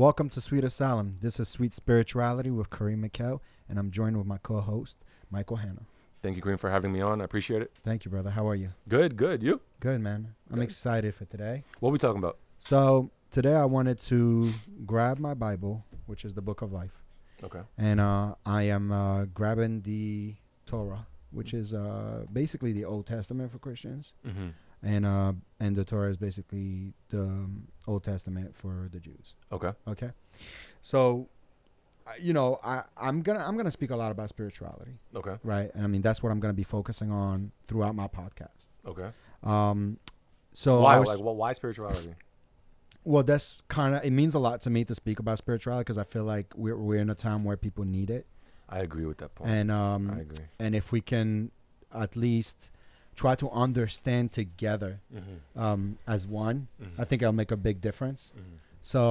Welcome to Sweet Asylum. This is Sweet Spirituality with Kareem McKell, and I'm joined with my co-host Michael Hanna. Thank you, Kareem, for having me on. I appreciate it. Thank you, brother. How are you? Good, good. You? Good, man. I'm excited for today. What are we talking about? So today I wanted to grab my Bible, which is the Book of Life, Okay. and uh, I am uh, grabbing the Torah, which is uh, basically the Old Testament for Christians, Mm-hmm. And uh, and the Torah is basically the um, Old Testament for the Jews. Okay. Okay, so you know I I'm gonna I'm gonna speak a lot about spirituality, Okay. right? And I mean that's what I'm gonna be focusing on throughout my podcast. Okay. Um, so why? Was, like, well, why spirituality? well, that's kind of it means a lot to me to speak about spirituality because I feel like we're we're in a time where people need it, I agree with that point. and um, I agree. and if we can at least try to understand together Mm-hmm. um as one, Mm-hmm. I think it'll make a big difference. mm-hmm. So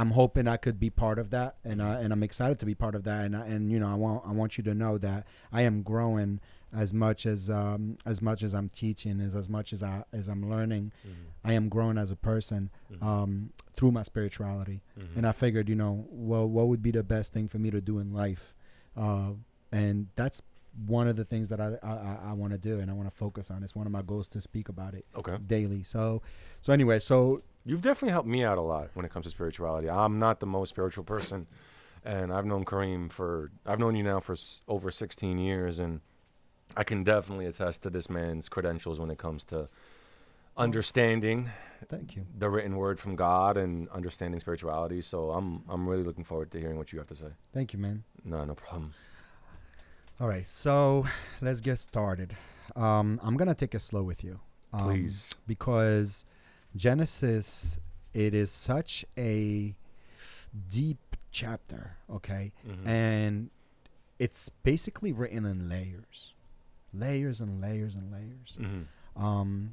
I'm hoping I could be part of that, and uh, and I'm excited to be part of that, and and you know I want I want you to know that I am growing as much as um, as much as I'm teaching, as as much as I as I'm learning, Mm-hmm. I am growing as a person Mhm. um, through my spirituality, Mhm. and I figured you know well what would be the best thing for me to do in life, uh, and that's one of the things that I I, I- want to do, and I want to focus on. It's one of my goals to speak about it okay. daily. So so anyway, so You've definitely helped me out a lot when it comes to spirituality. I'm not the most spiritual person, and I've known Kareem for I've known you now for s- over 16 years, and I can definitely attest to this man's credentials when it comes to understanding thank you. the written word from God and understanding spirituality. So I'm I'm really looking forward to hearing what you have to say. Thank you, man. No, no problem. All right, so let's get started. Um, I'm gonna take it slow with you, um, Please. because Genesis it is such a deep chapter, okay, Mhm. and it's basically written in layers, layers and layers and layers. Mhm. Um,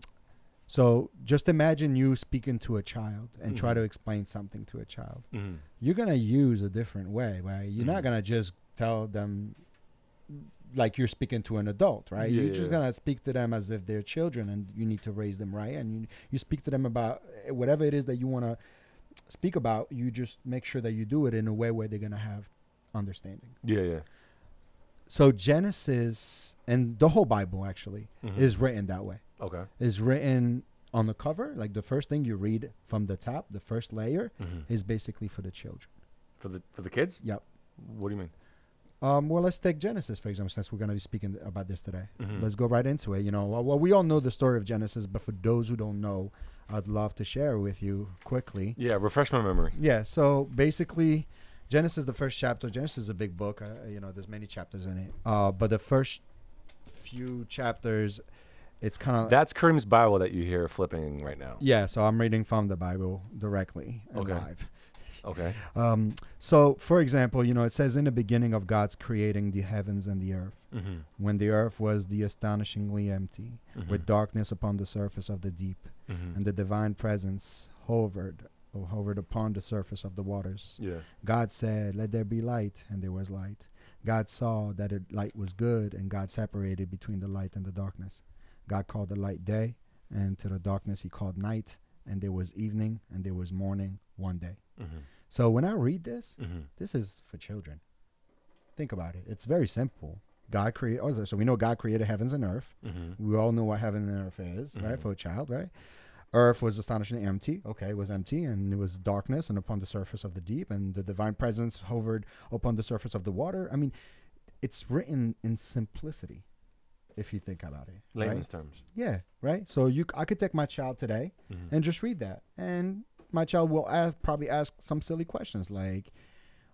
so just imagine you speaking to a child and try Mhm. to explain something to a child. Mhm. You're gonna use a different way, right? You're not Mhm. gonna just tell them like you're speaking to an adult, right? Yeah, you're just yeah. gonna speak to them as if they're children, and you need to raise them right. And you you speak to them about eh, whatever it is that you want to speak about. You just make sure that you do it in a way where they're gonna have understanding. Yeah, yeah. So Genesis and the whole Bible actually Mhm. is written that way. okay. Is written on the cover, like the first thing you read from the top, the first layer Mhm. is basically for the children. For the for the kids? Yep. What do you mean? Um, well, let's take Genesis for example, since we're going to be speaking about this today. Mhm. Let's go right into it. You know, well, well, we all know the story of Genesis, but for those who don't know, I'd love to share with you quickly. Yeah, refresh my memory. Yeah. So basically, Genesis, the first chapter. Genesis is a big book. Uh, you know, there's many chapters in it. Uh, but the first few chapters, it's kind of That's Kareem's Bible that you hear flipping right now. yeah. So I'm reading from the Bible directly Okay. live. Okay. Um, so, for example, you know, it says in the beginning of God's creating the heavens and the earth, Mm-hmm. when the earth was the astonishingly empty, Mm-hmm. with darkness upon the surface of the deep, Mm-hmm. and the divine presence hovered or hovered upon the surface of the waters. Yeah. God said, Let there be light, and there was light. God saw that the light was good, and God separated between the light and the darkness. God called the light day, and to the darkness he called night, and there was evening, and there was morning one day. Mm-hmm. So when I read this, Mm-hmm. this is for children. Think about it. It's very simple. God created, oh, so we know God created heavens and earth. Mm-hmm. We all know what heaven and earth is, right? Mhm. For a child, right? Earth was astonishingly empty. Okay, it was empty, and it was darkness, and upon the surface of the deep, and the divine presence hovered upon the surface of the water. I mean, it's written in simplicity, if you think about it. Layman's Right? terms. Yeah, right. So you, I could take my child today Mm-hmm. and just read that, and my child will ask, probably ask some silly questions like,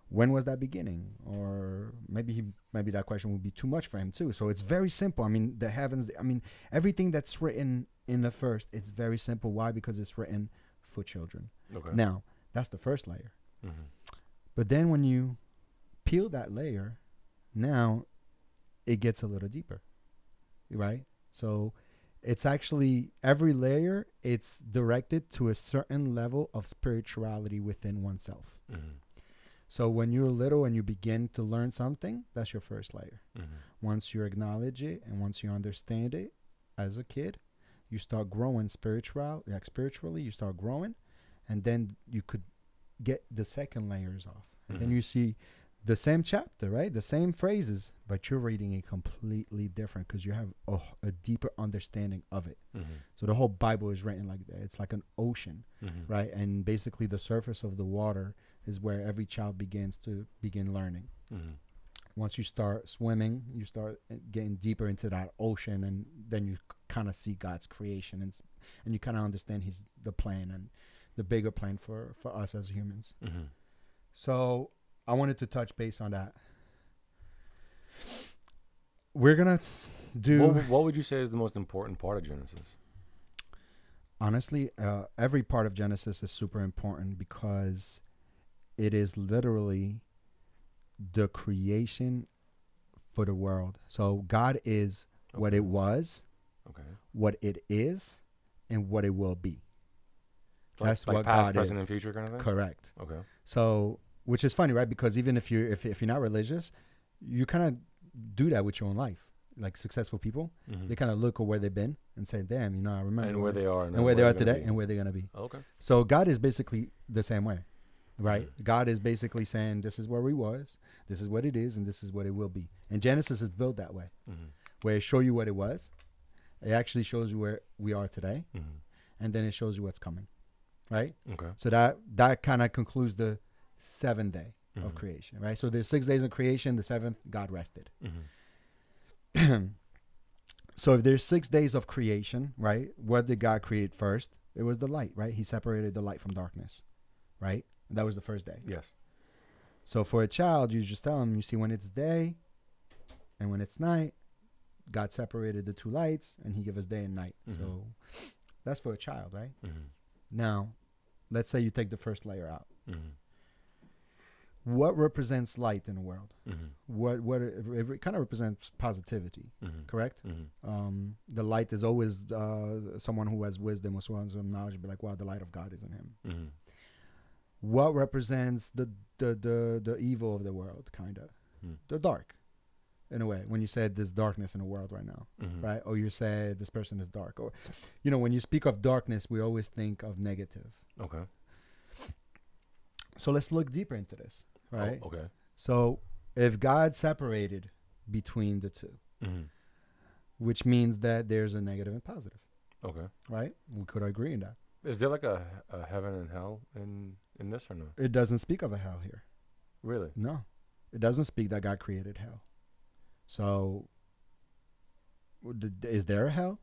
"When was that beginning?" Or maybe he, maybe that question would be too much for him too. So it's very simple. I mean, the heavens. I mean, everything that's written in the first, it's very simple. Why? Because it's written for children. okay. Now, that's the first layer. Mm-hmm. But then when you peel that layer, now it gets a little deeper. Right? So it's actually every layer it's directed to a certain level of spirituality within oneself. Mm-hmm. So when you're little and you begin to learn something, that's your first layer. Mm-hmm. Once you acknowledge it and once you understand it as a kid, you start growing spiritual like spiritually, you start growing and then you could get the second layers off, and then Mhm. you see the same chapter, right? The same phrases, but you're reading it completely different because you have a, a deeper understanding of it. Mm-hmm. So the whole Bible is written like that. It's like an ocean, Mm-hmm. right? And basically, the surface of the water is where every child begins to begin learning. Mm-hmm. Once you start swimming, you start uh, getting deeper into that ocean, and then you kind of see God's creation, and and you kind of understand His the plan and the bigger plan for for us as humans. Mm-hmm. So I wanted to touch base on that. We're gonna do What, what would you say is the most important part of Genesis? honestly. Uh, every part of Genesis is super important because it is literally the creation for the world. So God is what it was, Okay. what it is, and what it will be. Like, That's like what past, God present, is. and future kind of thing. Correct. Okay. So, which is funny, right? Because even if you if if you're not religious, you kind of do that with your own life. Like successful people, Mm-hmm. they kind of look at where they've been and say, "Damn, you know, I remember and where they are, and where they are today, be. and where they're gonna be." okay. So God is basically the same way, right? Mhm. God is basically saying, "This is where we was, this is what it is, and this is what it will be." And Genesis is built that way, Mm-hmm. where it show you what it was, it actually shows you where we are today, Mm-hmm. and then it shows you what's coming, right? Okay. So that that kind of concludes the seventh day of Mhm. creation, right? So there's six days of creation. The seventh, God rested. Mm-hmm. so if there's six days of creation, right? What did God create first? It was the light, right? He separated the light from darkness, right? And that was the first day. Yes. So for a child, you just tell him, you see, when it's day and when it's night, God separated the two lights and He gave us day and night. Mhm. So that's for a child, right? Mm-hmm. Now, let's say you take the first layer out. Mm-hmm. What represents light in the world? Mm-hmm. What what it, it kind of represents positivity, Mm-hmm. correct? Mm-hmm. Um, the light is always uh, someone who has wisdom or someone who has knowledge. Be like, wow, the light of God is in him. Mm-hmm. What represents the the the, the evil of the world? Kind of Hmm. the dark, in a way. When you said there's darkness in the world right now, Mm-hmm. right? Or you said this person is dark, or you know, when you speak of darkness, we always think of negative. Okay. So let's look deeper into this, right? Oh, okay. So if God separated between the two, Mm-hmm. which means that there's a negative and positive, Okay. right? We could agree on that. Is there like a, a heaven and hell in in this or no? It doesn't speak of a hell here. Really? No, it doesn't speak that God created hell. So, is there a hell?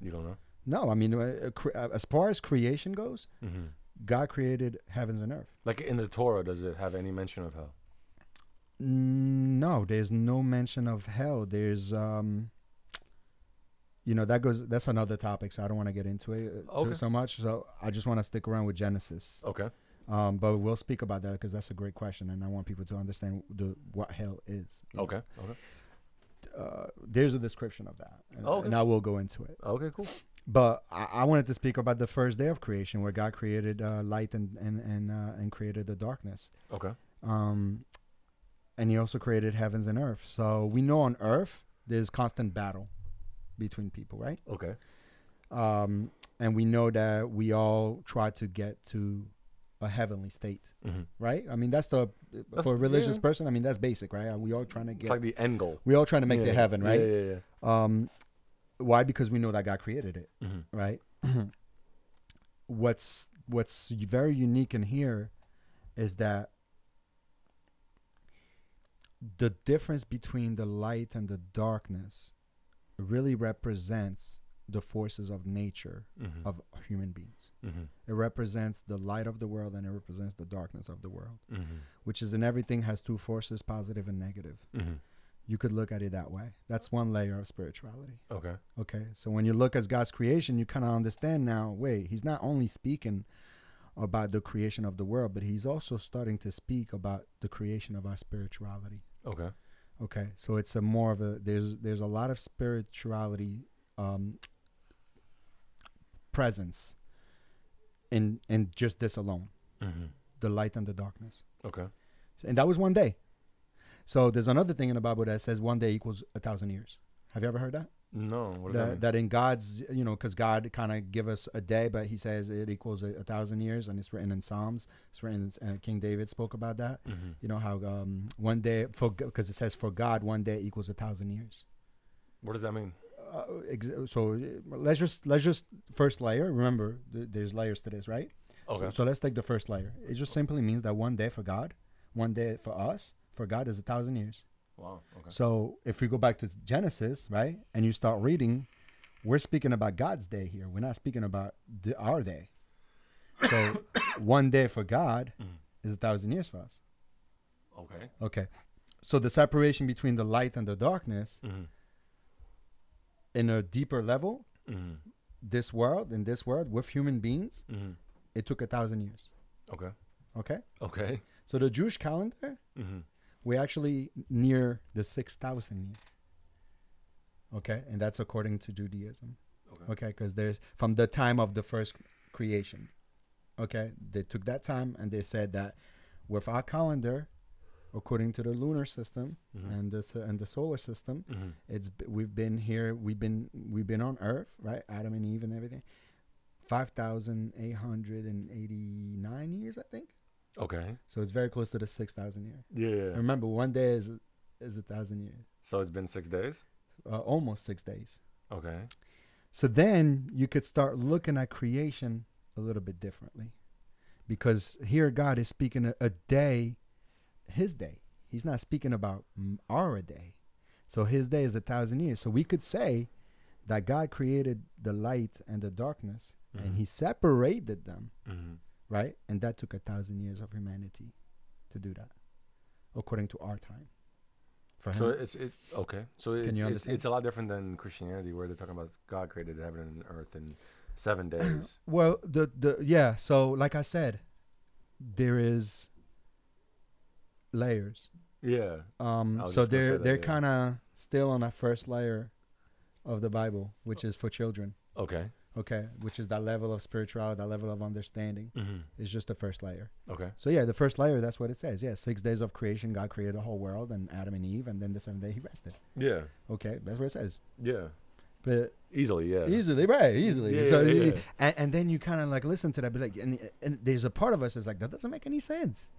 You don't know? No, I mean, uh, uh, uh, as far as creation goes, Mm-hmm. God created heavens and earth. Like in the Torah, does it have any mention of hell? Mm, No, there's no mention of hell. There's, um, you know, that goes. That's another topic, so I don't want to get into it uh, Okay. too, so much. So I just want to stick around with Genesis. Okay. Um, but we'll speak about that because that's a great question, and I want people to understand the what hell is. you know. Okay. Okay. Uh, there's a description of that, and, Okay. and I will go into it. Okay. Cool. But I, I wanted to speak about the first day of creation, where God created uh, light and and and uh, and created the darkness. Okay. Um, and He also created heavens and earth. So we know on earth there's constant battle between people, right? Okay. Um, and we know that we all try to get to a heavenly state, Mm-hmm. right? I mean, that's the That's- for a religious yeah. person. I mean, that's basic, right? We all trying to It's get. like the end goal. we all trying to make the Yeah, heaven, right? Yeah. Yeah. yeah. Um, why? Because we know that God created it, Mm-hmm. right? what's What's very unique in here is that the difference between the light and the darkness really represents the forces of nature Mm-hmm. of human beings. mm-hmm. It represents the light of the world and it represents the darkness of the world, Mm-hmm. which is in everything has two forces, positive and negative. You could look at it that way. That's one layer of spirituality. Okay. Okay. So when you look at God's creation, you kind of understand now, wait, he's not only speaking about the creation of the world, but he's also starting to speak about the creation of our spirituality. Okay. Okay. So it's a more of a there's there's a lot of spirituality um presence in in just this alone, Mm-hmm. the light and the darkness. Okay. And that was one day. So there's another thing in the Bible that says one day equals a thousand years. Have you ever heard that? No, what does that, that, that in God's, you know, because God kind of give us a day, but He says it equals a, a thousand years, and it's written in Psalms. It's written. Uh, King David spoke about that. hmm You know how um, one day for because it says for God one day equals a thousand years. What does that mean? Uh, ex- so uh, let's just let's just first layer. Remember, th- there's layers to this, right? Okay. So, so let's take the first layer. It just simply means that one day for God, one day for us, for God is a thousand years. wow. Okay. So if we go back to Genesis, right, and you start reading, we're speaking about God's day here. We're not speaking about the, our day. So one day for God Mhm. is a thousand years for us. Okay. Okay. So the separation between the light and the darkness hmm in a deeper level, hmm this world, in this world with human beings, hmm it took a thousand years. Okay. Okay. Okay. So the Jewish calendar, hmm we're actually near the 6,000 year. Okay. And that's according to Judaism. Okay. Okay. Because there's from the time of the first creation. Okay. They took that time and they said that with our calendar, according to the lunar system Mhm. and this and the solar system, hmm it's we've been here we've been we've been on earth right adam and eve and everything 5889 years i think Okay. so it's very close to the 6000 year Yeah. remember one day is is a thousand years So it's been six days. uh, almost six days Okay. so then you could start looking at creation a little bit differently because here god is speaking a, a day his day he's not speaking about our day so his day is a thousand years so we could say that god created the light and the darkness and Mhm. he separated them hmm right and that took a thousand years of humanity to do that according to our time for him So it's it okay. So it's, Can you it's, understand? it's a lot different than Christianity, where they're talking about God created heaven and earth in seven days. Well, the the yeah. So like I said, there is layers. yeah. Um, so just gonna say they're they're yeah. kind of still on that first layer of the Bible, which is for children. Okay. Okay, which is that level of spirituality, that level of understanding. hmm Is just the first layer. Okay. So yeah, the first layer. That's what it says. Yeah, six days of creation, God created the whole world, and Adam and Eve, and then the seventh day He rested. Yeah. Okay, that's what it says. Yeah. But Easily. Yeah. easily, right? Easily. Yeah, so yeah, you- yeah. And, and then you kind of like listen to that, but like, and, and there's a part of us that's like that doesn't make any sense,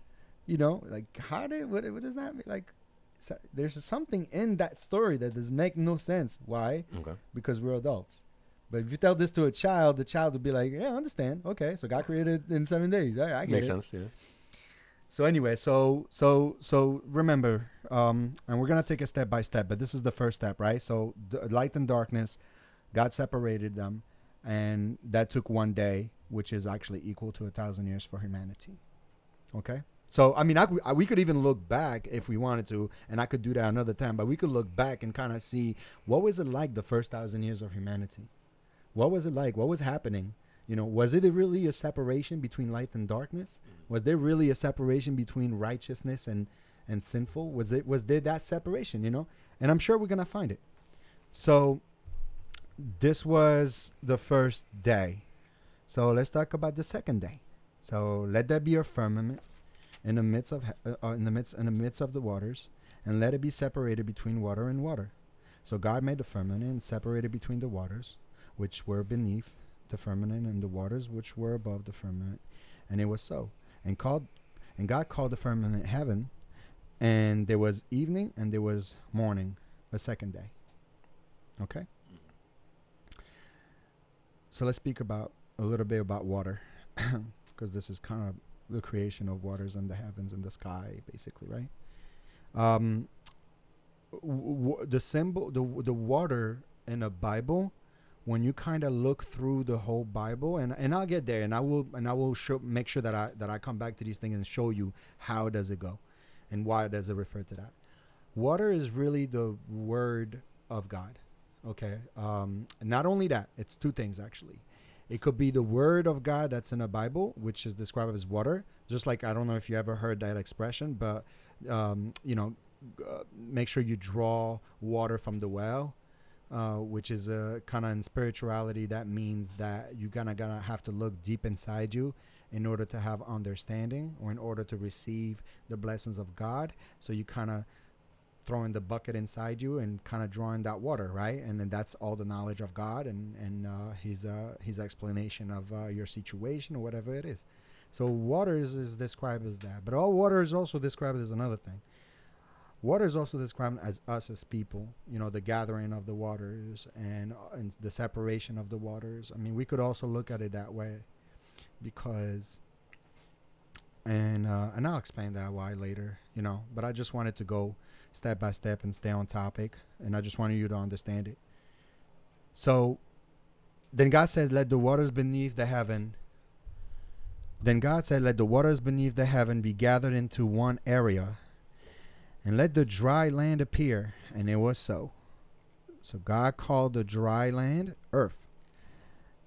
you know? Like, how did what, what does that mean? Like, so, there's something in that story that does make no sense. Why? Okay. Because we're adults. But if you tell this to a child, the child would be like, "Yeah, I understand. Okay, so God created in seven days. I, I get Makes it." sense. Yeah. So anyway, so so so remember, um, and we're gonna take a step by step, but this is the first step, right? So the light and darkness, God separated them, and that took one day, which is actually equal to a thousand years for humanity. Okay. So I mean, I, I, we could even look back if we wanted to, and I could do that another time. But we could look back and kind of see what was it like the first thousand years of humanity. What was it like? What was happening? You know, was it really a separation between light and darkness? Was there really a separation between righteousness and and sinful? Was it was there that separation? You know, and I'm sure we're gonna find it. So this was the first day. So let's talk about the second day. So let there be a firmament in the midst of he- uh, in the midst in the midst of the waters, and let it be separated between water and water. So God made the firmament and separated between the waters, which were beneath the firmament, and the waters which were above the firmament. And it was so. And called, and God called the firmament heaven. And there was evening and there was morning, the second day. Okay. So let's speak about a little bit about water, because this is kind of the creation of waters and the heavens and the sky, basically, right? Um, w- w- the symbol, the the water in a Bible, when you kind of look through the whole Bible, and and I'll get there, and I will and I will show make sure that I that I come back to these things and show you how does it go, and why does it refer to that. Water is really the word of God. Okay. Um, not only that, it's two things actually. It could be the word of God that's in a Bible, which is described as water. Just like I don't know if you ever heard that expression, but um, you know, uh, make sure you draw water from the well, uh, which is a kind of in spirituality that means that you're gonna gonna have to look deep inside you in order to have understanding or in order to receive the blessings of God. So you kind of throwing the bucket inside you and kind of drawing that water, right? And then that's all the knowledge of God and and uh, his uh, his explanation of uh, your situation or whatever it is. So waters is, is described as that, but all water is also described as another thing. Water is also described as us as people, you know, the gathering of the waters and, uh, and the separation of the waters. I mean, we could also look at it that way because and uh, and I'll explain that why later, you know. But I just wanted to go step by step and stay on topic, and I just wanted you to understand it. So, then God said, "Let the waters beneath the heaven." Then God said, "Let the waters beneath the heaven be gathered into one area, and let the dry land appear." And it was so. So God called the dry land earth,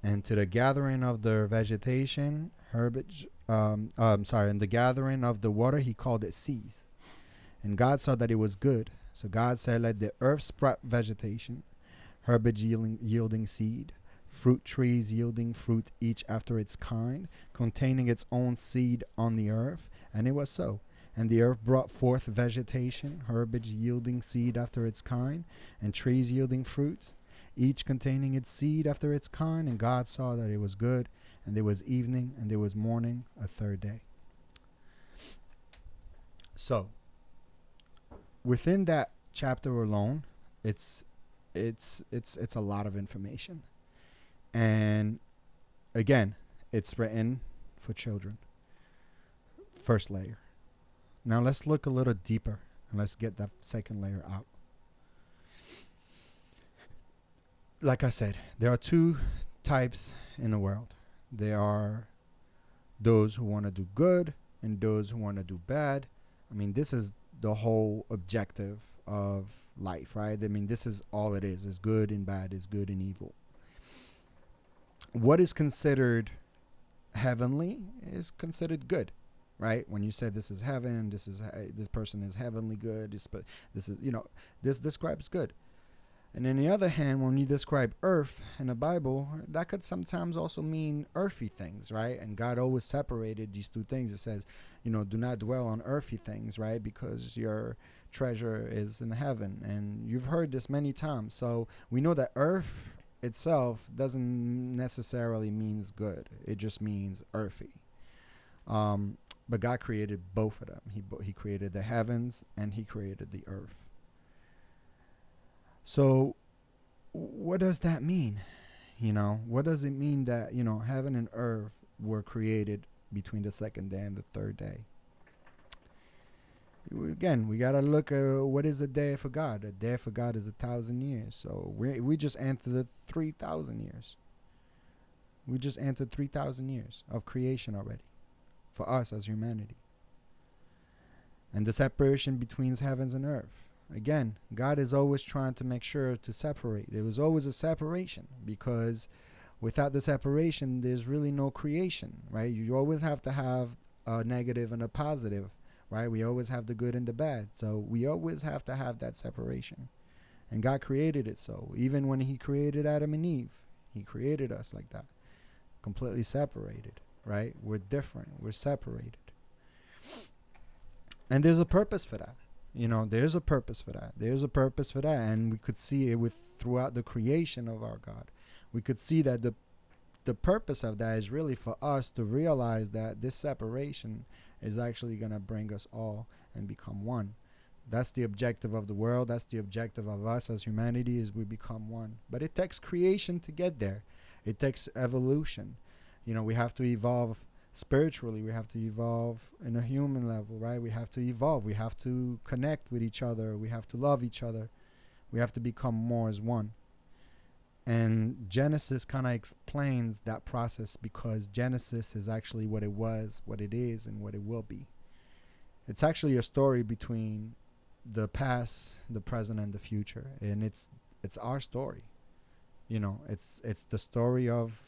and to the gathering of the vegetation, herbage, um, um, sorry, and the gathering of the water, he called it seas. And God saw that it was good. So God said, Let the earth sprout vegetation, herbage yielding, yielding seed, fruit trees yielding fruit each after its kind, containing its own seed on the earth. And it was so. And the earth brought forth vegetation, herbage yielding seed after its kind, and trees yielding fruit, each containing its seed after its kind. And God saw that it was good. And there was evening, and there was morning, a third day. So, within that chapter alone, it's it's it's it's a lot of information. And again, it's written for children. First layer. Now let's look a little deeper and let's get that second layer out. Like I said, there are two types in the world. There are those who want to do good and those who want to do bad. I mean, this is the whole objective of life, right? I mean, this is all it is. It's good and bad, it's good and evil. What is considered heavenly is considered good, right? When you say this is heaven, this is this person is heavenly good, this this is, you know, this describes good. And on the other hand, when you describe earth in the Bible, that could sometimes also mean earthy things, right? And God always separated these two things. It says, you know, do not dwell on earthy things, right? Because your treasure is in heaven. And you've heard this many times. So we know that earth itself doesn't necessarily means good. It just means earthy. Um, but God created both of them. He he created the heavens and he created the earth. So, what does that mean? You know, what does it mean that, you know, heaven and earth were created between the second day and the third day? Again, we got to look at what is a day for God. A day for God is a thousand years. So we we just entered the 3,000 years. We just entered 3,000 years of creation already for us as humanity. And the separation between heavens and earth Again, God is always trying to make sure to separate. There was always a separation because without the separation, there's really no creation, right? You always have to have a negative and a positive, right? We always have the good and the bad. So we always have to have that separation. And God created it so. Even when He created Adam and Eve, He created us like that, completely separated, right? We're different, we're separated. And there's a purpose for that. You know, there's a purpose for that. There's a purpose for that, and we could see it with throughout the creation of our God. We could see that the the purpose of that is really for us to realize that this separation is actually going to bring us all and become one. That's the objective of the world. That's the objective of us as humanity is we become one. But it takes creation to get there. It takes evolution. You know, we have to evolve spiritually we have to evolve in a human level right? We have to evolve we have to connect with each other we have to love each other we have to become more as one. And genesis kind of explains that process because genesis is actually what it was what it is and what it will be. It's actually a story between the past the present and the future and it's it's our story. You know it's it's the story of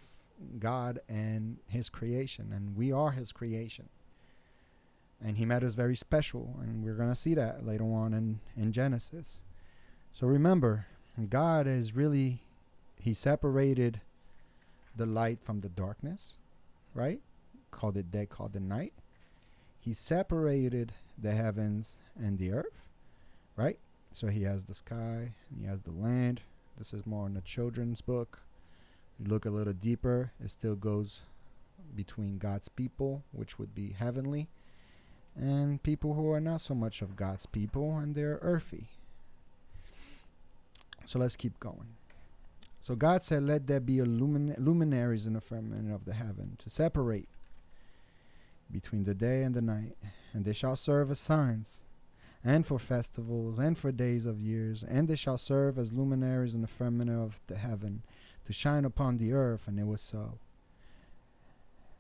God and His creation, and we are His creation. And He made us very special, and we're going to see that later on in, in Genesis. So remember, God is really, He separated the light from the darkness, right? Called it day, called it night. He separated the heavens and the earth, right? So he has the sky and he has the land. This is more in a children's book. You look a little deeper, it still goes between God's people, which would be heavenly, and people who are not so much of God's people and they're earthy. So let's keep going. So God said, Let there be lumin- luminaries in the firmament of the heaven to separate between the day and the night, and they shall serve as signs, and for festivals, and for days of years, and they shall serve as luminaries in the firmament of the heaven to shine upon the earth, and it was so.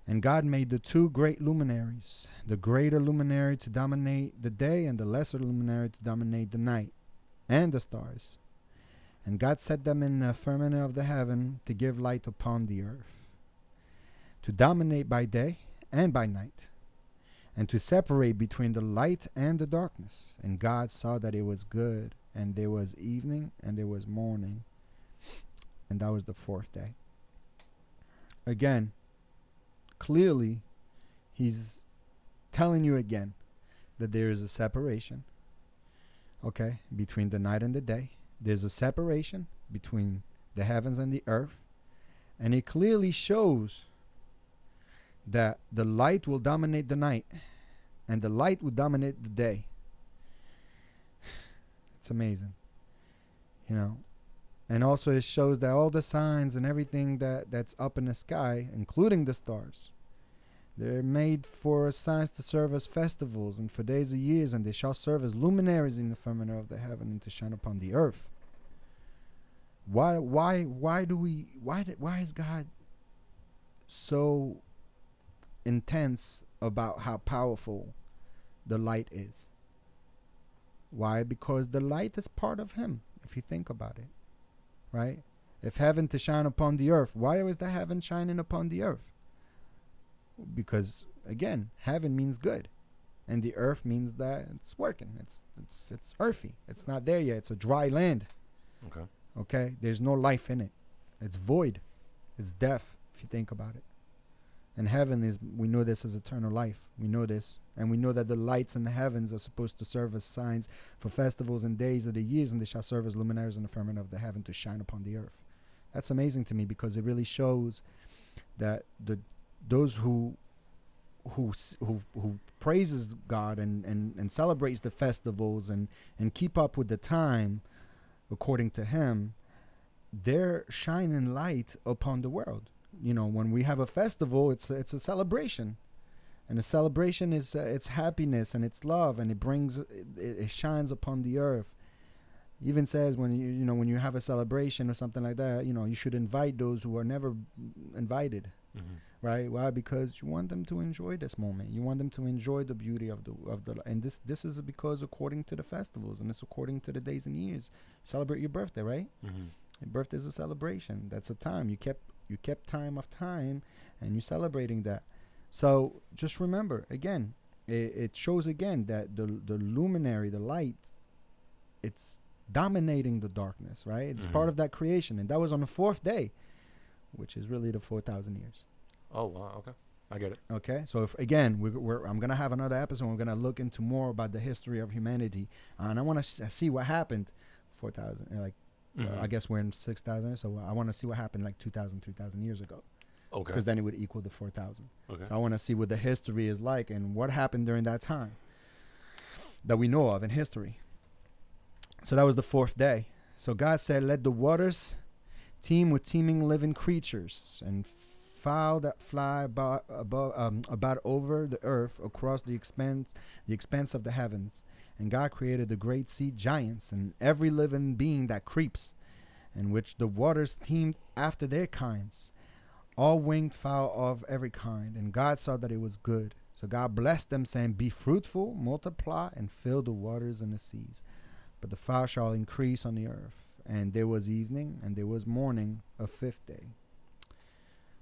And God made the two great luminaries, the greater luminary to dominate the day, and the lesser luminary to dominate the night, and the stars. And God set them in the firmament of the heaven to give light upon the earth, to dominate by day and by night, and to separate between the light and the darkness. And God saw that it was good, and there was evening, and there was morning, and that was the fourth day. Again, clearly, he's telling you again that there is a separation, okay, between the night and the day. There's a separation between the heavens and the earth, and it clearly shows that the light will dominate the night and the light will dominate the day. It's amazing. You know. And also it shows that all the signs and everything that, that's up in the sky, including the stars, they're made for signs to serve as festivals and for days of years, and they shall serve as luminaries in the firmament of the heaven and to shine upon the earth. Why why why do we why did, why is God so intense about how powerful the light is. Why? Because the light is part of Him, if you think about it. Right? If heaven to shine upon the earth, why was the heaven shining upon the earth? Because again, heaven means good. And the earth means that it's working. It's it's it's earthy. It's not there yet. It's a dry land. Okay. Okay? There's no life in it. It's void. It's death, if you think about it. And heaven is, we know this as eternal life. We know this. And we know that the lights in the heavens are supposed to serve as signs for festivals and days of the years, and they shall serve as luminaries in the firmament of the heaven to shine upon the earth. That's amazing to me because it really shows that the those who who who who praises God and, and, and celebrates the festivals and, and keep up with the time according to him, they're shining light upon the world you know when we have a festival it's it's a celebration. And a celebration is uh, it's happiness and it's love and it brings it, it shines upon the earth. Even says when you you know when you have a celebration or something like that you know you should invite those who are never invited mm-hmm. right? Why? Because you want them to enjoy this moment. You want them to enjoy the beauty of the of the and this this is because according to the festivals and it's according to the days and years. Celebrate your birthday right? Mm-hmm. your birthday is a celebration. That's a time. You kept you kept time of time and you're celebrating that. So just remember again it, it shows again that the the luminary the light it's dominating the darkness right? It's mm-hmm. part of that creation. And that was on the fourth day which is really the 4000 years. Oh wow. Okay. I get it. Okay, so if again, we're, we're, I'm gonna have another episode. We're gonna look into more about the history of humanity, uh, and I want to see what happened, four thousand, like Mm-hmm. Uh, I guess we're in 6,000, so I want to see what happened like 2,000, 3,000 years ago. Okay. Because then it would equal the 4,000. Okay. So I want to see what the history is like and what happened during that time that we know of in history. So that was the fourth day. So God said, Let the waters teem with teeming living creatures and fowl that fly about, above, um, about over the earth across the expanse, the expanse of the heavens. And God created the great sea giants and every living being that creeps, in which the waters teemed after their kinds, all winged fowl of every kind. And God saw that it was good. So God blessed them, saying, Be fruitful, multiply, and fill the waters and the seas. But the fowl shall increase on the earth. And there was evening, and there was morning, a fifth day.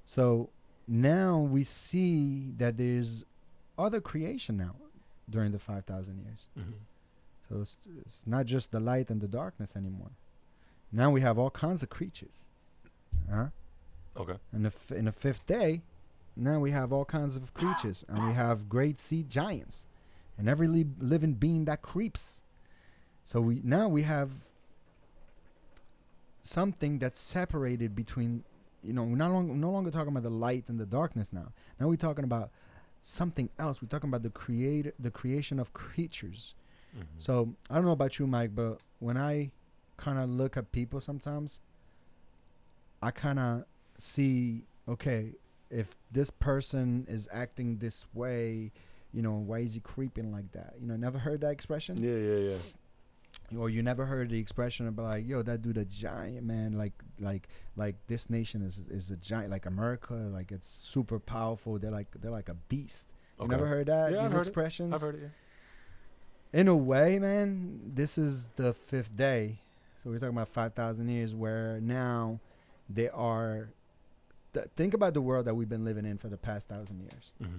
So now we see that there's other creation now during the 5,000 years. Mm-hmm. So it's, it's, not just the light and the darkness anymore. Now we have all kinds of creatures. Huh? Okay. And the f- in the fifth day, now we have all kinds of creatures, and we have great sea giants, and every li- living being that creeps. So we now we have something that's separated between you know we're no longer no longer talking about the light and the darkness now. Now we're talking about something else. We're talking about the creator the creation of creatures. Mhm. So I don't know about you, Mike, but when I kind of look at people sometimes, I kind of see okay if this person is acting this way, you know, why is he creeping like that? You know, never heard that expression, yeah, yeah, yeah. Or you never heard the expression about like, yo, that dude a giant man, like like like this nation is is a giant, like America, like it's super powerful. They're like they're like a beast. You Okay. never heard that? Yeah, I've These heard it. expressions I've heard it. in a way, man, this is the fifth day. So we're talking about 5,000 years where now they are. Th- think about the world that we've been living in for the past thousand years. Yeah. hmm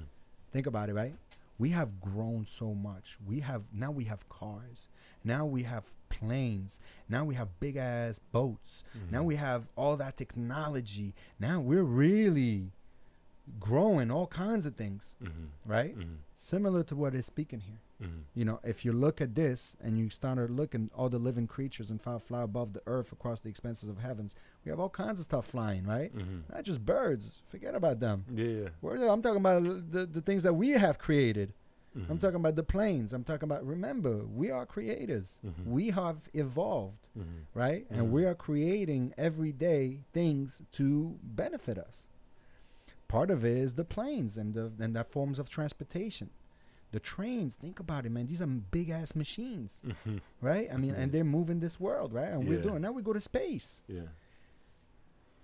Think about it, right? We have grown so much. We have now we have cars. Now we have planes. Now we have big ass boats. Now Mm-hmm. we have all that technology. Now we're really growing all kinds of things, hmm right? hmm Similar to what is speaking here hmm you know, if you look at this and you started looking all the living creatures and fly, fly above the earth across the expanses of heavens, we have all kinds of stuff flying, right? hmm Not just birds. Forget about them. Yeah, yeah. The- I'm talking about the, the things that we have created. I'm Mhm. talking about the planes. I'm talking about, remember, we are creators. Mhm. We have evolved, Mhm. right? And Mhm. we are creating every day things to benefit us. Part of it is the planes and the and that forms of transportation. The trains, think about it, man. These are big ass machines, Mhm. right? I mean, and Mhm. they're moving this world, right? And we're doing now. We go to space. Yeah.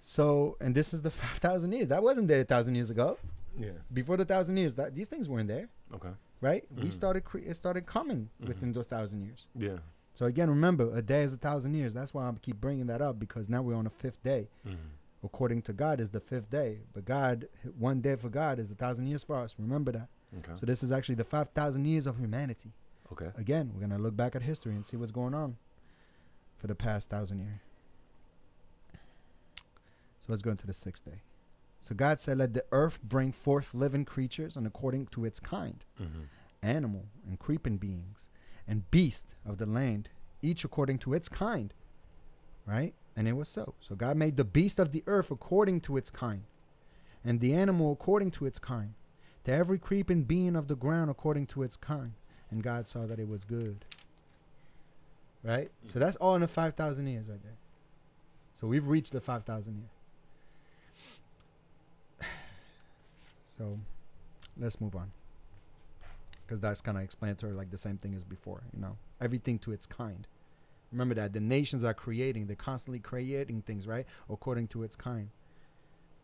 So, and this is the five thousand years. That wasn't there a thousand years ago. Yeah. Before the thousand years, that these things weren't there, Okay. right? We Mhm. started. Cre- it started coming Mhm. within those thousand years. Yeah. So again, remember, a day is a thousand years. That's why I keep bringing that up because now we're on the fifth day. hmm According to God, is the fifth day. But God, one day for God is a thousand years for us. Remember that. Okay. So this is actually the five thousand years of humanity. Okay. Again, we're gonna look back at history and see what's going on for the past thousand years. So let's go into the sixth day. So God said, "Let the earth bring forth living creatures, and according to its kind, hmm animal and creeping beings, and beast of the land, each according to its kind." Right, and it was so. So God made the beast of the earth according to its kind, and the animal according to its kind, to every creeping being of the ground according to its kind. And God saw that it was good. Right? So mm. that's all in the 5,000 years right there. So we've reached the 5,000 years. So let's move on. Because that's kind of explanatory, like the same thing as before, you know? Everything to its kind. Remember that the nations are creating, they're constantly creating things, right? According to its kind.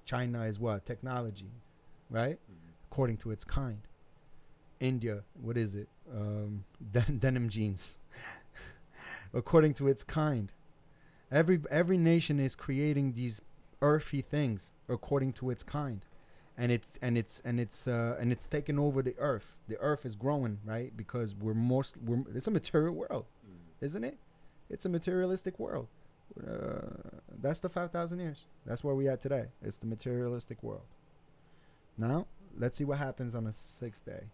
China is what? Technology, right? Mm-hmm. According to its kind. India, what is it? Um, den- denim jeans. According to its kind. Every every nation is creating these earthy things according to its kind, and it's and it's and it's uh, and it's taking over the earth. The earth is growing, right? Because we're most we're it's a material world, isn't it? It's a materialistic world. Uh, that's the five thousand years. That's where we at today. It's the materialistic world. Now let's see what happens on the sixth day.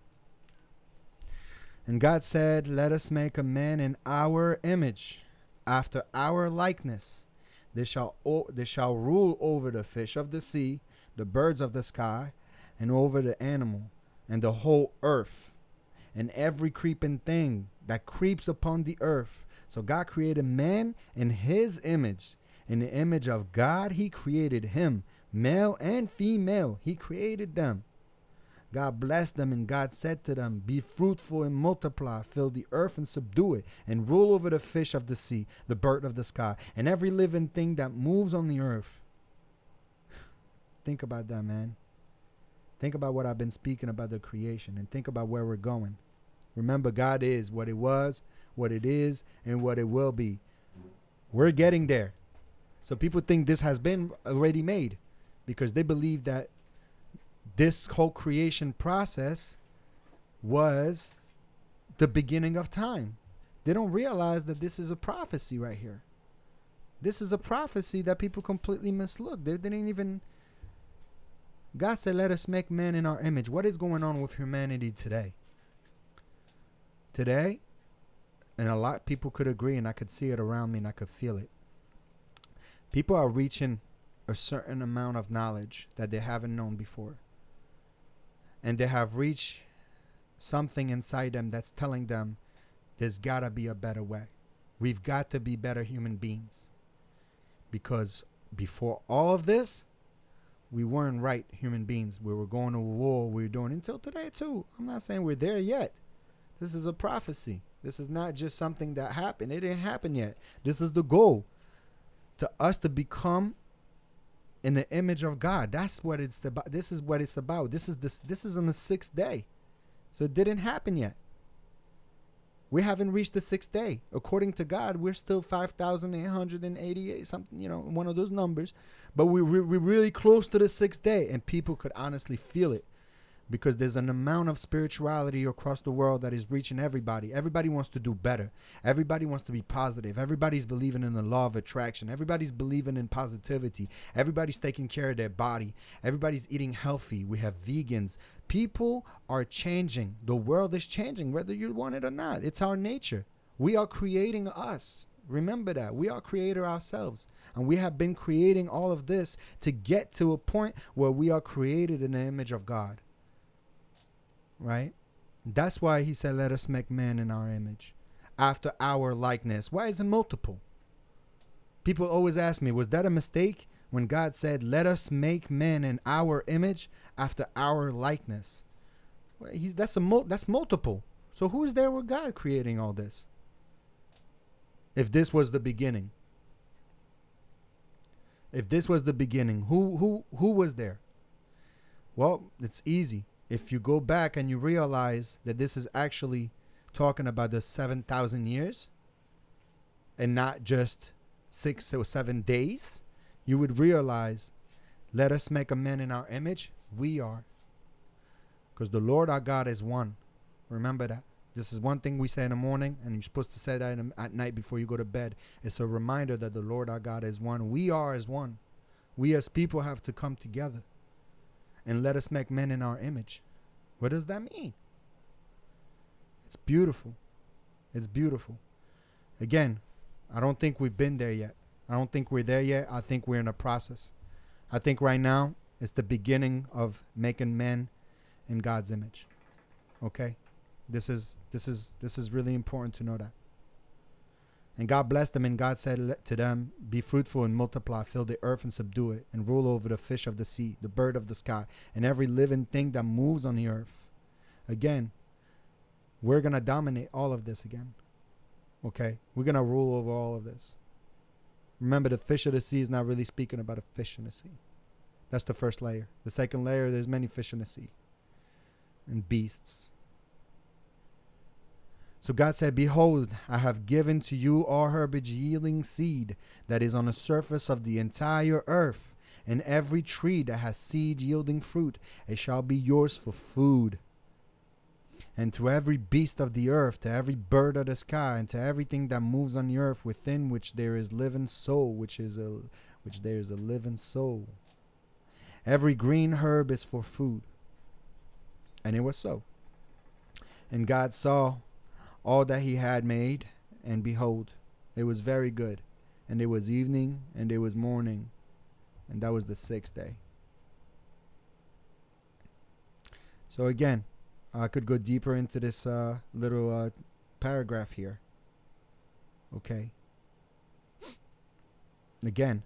And God said, Let us make a man in our image, after our likeness. They shall, o- they shall rule over the fish of the sea, the birds of the sky, and over the animal, and the whole earth, and every creeping thing that creeps upon the earth. So God created man in his image. In the image of God, he created him. Male and female, he created them. God blessed them, and God said to them, Be fruitful and multiply, fill the earth and subdue it, and rule over the fish of the sea, the bird of the sky, and every living thing that moves on the earth. Think about that, man. Think about what I've been speaking about the creation, and think about where we're going. Remember, God is what it was, what it is, and what it will be. We're getting there. So people think this has been already made because they believe that this whole creation process was the beginning of time. They don't realize that this is a prophecy right here. This is a prophecy that people completely mislook. They, didn't even. God said, Let us make man in our image. What is going on with humanity today? Today, and a lot of people could agree, and I could see it around me, and I could feel it. People are reaching a certain amount of knowledge that they haven't known before, and they have reached something inside them that's telling them there's gotta be a better way. We've got to be better human beings. Because before all of this, we weren't right human beings. We were going to war. We were doing until today too. I'm not saying we're there yet. This is a prophecy. This is not just something that happened. It didn't happen yet. This is the goal. To us to become in the image of God. That's what it's about. This is what it's about. This is this this is on the sixth day. So it didn't happen yet. We haven't reached the sixth day. According to God, we're still 5,888, something, you know, one of those numbers. But we, we, we're really close to the sixth day, and people could honestly feel it because there's an amount of spirituality across the world that is reaching everybody. Everybody wants to do better. Everybody wants to be positive. Everybody's believing in the law of attraction. Everybody's believing in positivity. Everybody's taking care of their body. Everybody's eating healthy. We have vegans. People are changing. The world is changing, whether you want it or not. It's our nature. We are creating us. Remember that. We are creator ourselves. And we have been creating all of this to get to a point where we are created in the image of God right? That's why he said, Let us make man in our image, after our likeness. Why is it multiple? People always ask me, Was that a mistake when God said, Let us make man in our image, after our likeness? Well, he's, that's, a mul- that's multiple. So who's there with God creating all this? If this was the beginning. If this was the beginning, who who who was there? Well, it's easy if you go back and you realize that this is actually talking about the 7,000 years and not just six or seven days, you would realize, let us make a man in our image. We are. Because the Lord our God is one. Remember that. This is one thing we say in the morning, and you're supposed to say that at night before you go to bed. It's a reminder that the Lord our God is one. We are as one. We as people have to come together and let us make men in our image. What does that mean? It's beautiful. It's beautiful. Again, I don't think we've been there yet. I don't think we're there yet. I think we're in a process. I think right now it's the beginning of making men in God's image. Okay? This is this is this is really important to know that. And God blessed them, and God said to them, Be fruitful and multiply, fill the earth and subdue it, and rule over the fish of the sea, the bird of the sky, and every living thing that moves on the earth. Again, we're going to dominate all of this again. Okay? We're going to rule over all of this. Remember, the fish of the sea is not really speaking about a fish in the sea. That's the first layer. The second layer, there's many fish in the sea and beasts so God said, Behold, I have given to you all herbage yielding seed that is on the surface of the entire earth, and every tree that has seed yielding fruit, it shall be yours for food. And to every beast of the earth, to every bird of the sky, and to everything that moves on the earth, within which there is living soul, which is a which there is a living soul. Every green herb is for food. And it was so. And God saw all that he had made, and behold, it was very good. And it was evening, and it was morning, and that was the sixth day. So again, I could go deeper into this uh, little uh, paragraph here. Okay. Again,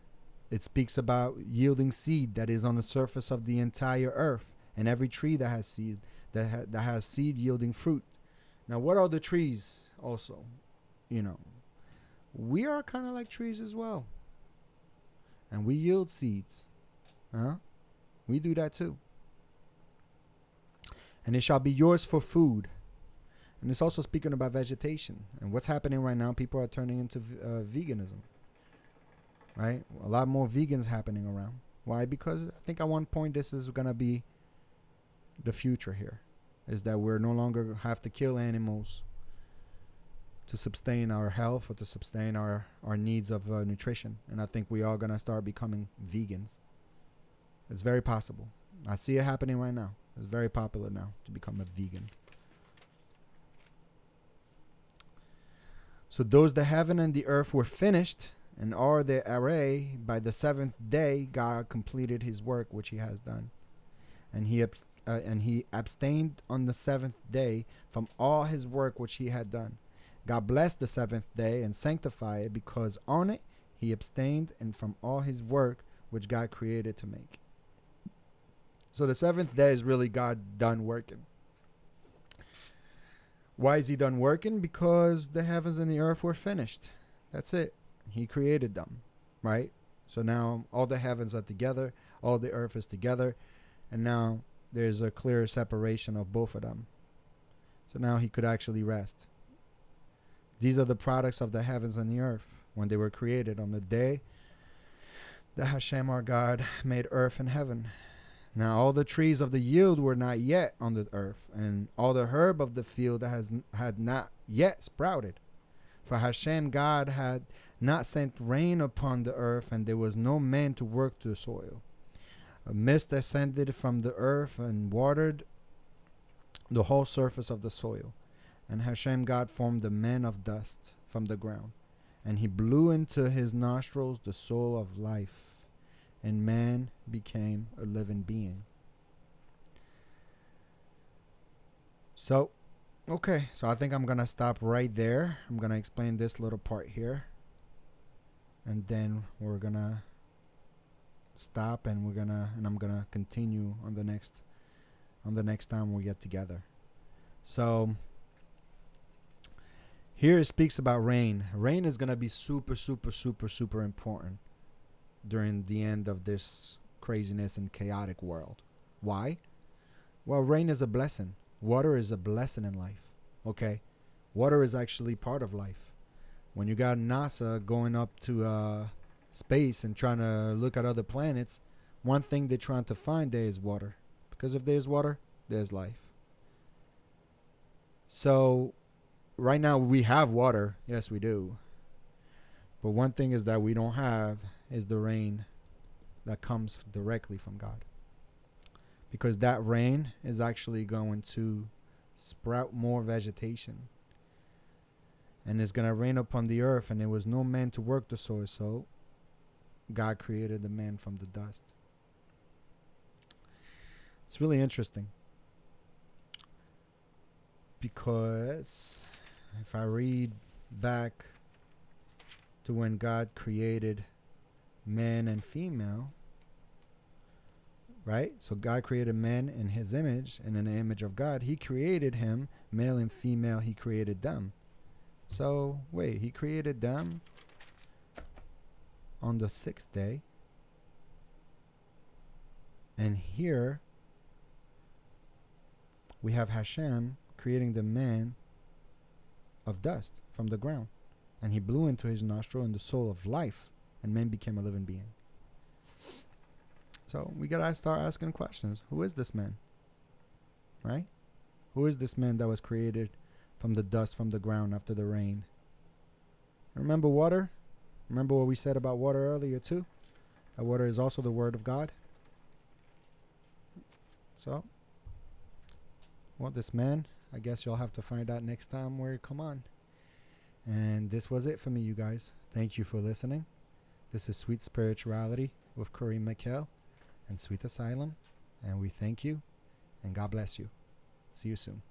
it speaks about yielding seed that is on the surface of the entire earth, and every tree that has seed that ha- that has seed yielding fruit now, what are the trees also? You know, we are kind of like trees as well. And we yield seeds. Huh? We do that too. And it shall be yours for food. And it's also speaking about vegetation. And what's happening right now, people are turning into uh, veganism. Right? A lot more vegans happening around. Why? Because I think at one point this is going to be the future here is that we're no longer have to kill animals to sustain our health or to sustain our, our needs of uh, nutrition. And I think we are going to start becoming vegans. It's very possible. I see it happening right now. It's very popular now to become a vegan. So those the heaven and the earth were finished, and all the array by the seventh day God completed his work which he has done. And he uh, and he abstained on the seventh day from all his work which he had done. God blessed the seventh day and sanctified it because on it he abstained and from all his work which God created to make. So the seventh day is really God done working. Why is he done working? Because the heavens and the earth were finished. That's it. He created them, right? So now all the heavens are together, all the earth is together, and now there's a clear separation of both of them. So now he could actually rest. These are the products of the heavens and the earth when they were created on the day that Hashem our God made earth and heaven. Now all the trees of the yield were not yet on the earth, and all the herb of the field has had not yet sprouted. For Hashem God had not sent rain upon the earth, and there was no man to work the soil. A mist ascended from the earth and watered the whole surface of the soil. And Hashem God formed the man of dust from the ground, and he blew into his nostrils the soul of life and man became a living being. So, okay, so I think I'm to stop right there. I'm to explain this little part here. And then we're to stop and we're to and I'm to continue on the next on the next time we get together. So, here it speaks about rain. Rain is to be super super super super important during the end of this craziness and chaotic world. Why? Well, rain is a blessing. Water is a blessing in life. Okay? Water is actually part of life. When you got NASA going up to uh, space and trying to look at other planets, one thing they're trying to find there is water. Because if there's water, there's life. So, right now we have water. Yes, we do. But one thing is that we don't have is the rain that comes directly from God. Because that rain is actually going to sprout more vegetation. And it's going to rain upon the earth, and there was no man to work the soil, so God created the man from the dust. It's really interesting. Because if I read back to when God created man and female, right? So God created man in his image and in the image of God. He created him, male and female, he created them. So, wait, he created them on the sixth day. And here we have Hashem creating the man of dust from the ground. And he blew into his nostril in the soul of life and man became a living being. So we gotta start asking questions. Who is this man? Right? Who is this man that was created from the dust from the ground after the rain? Remember water? Remember what we said about water earlier too? That water is also the word of God. So, well, this man, I guess you'll have to find out next time where you come on. And this was it for me, you guys. Thank you for listening. This is Sweet Spirituality with Kareem McHale and Sweet Asylum. And we thank you and God bless you. See you soon.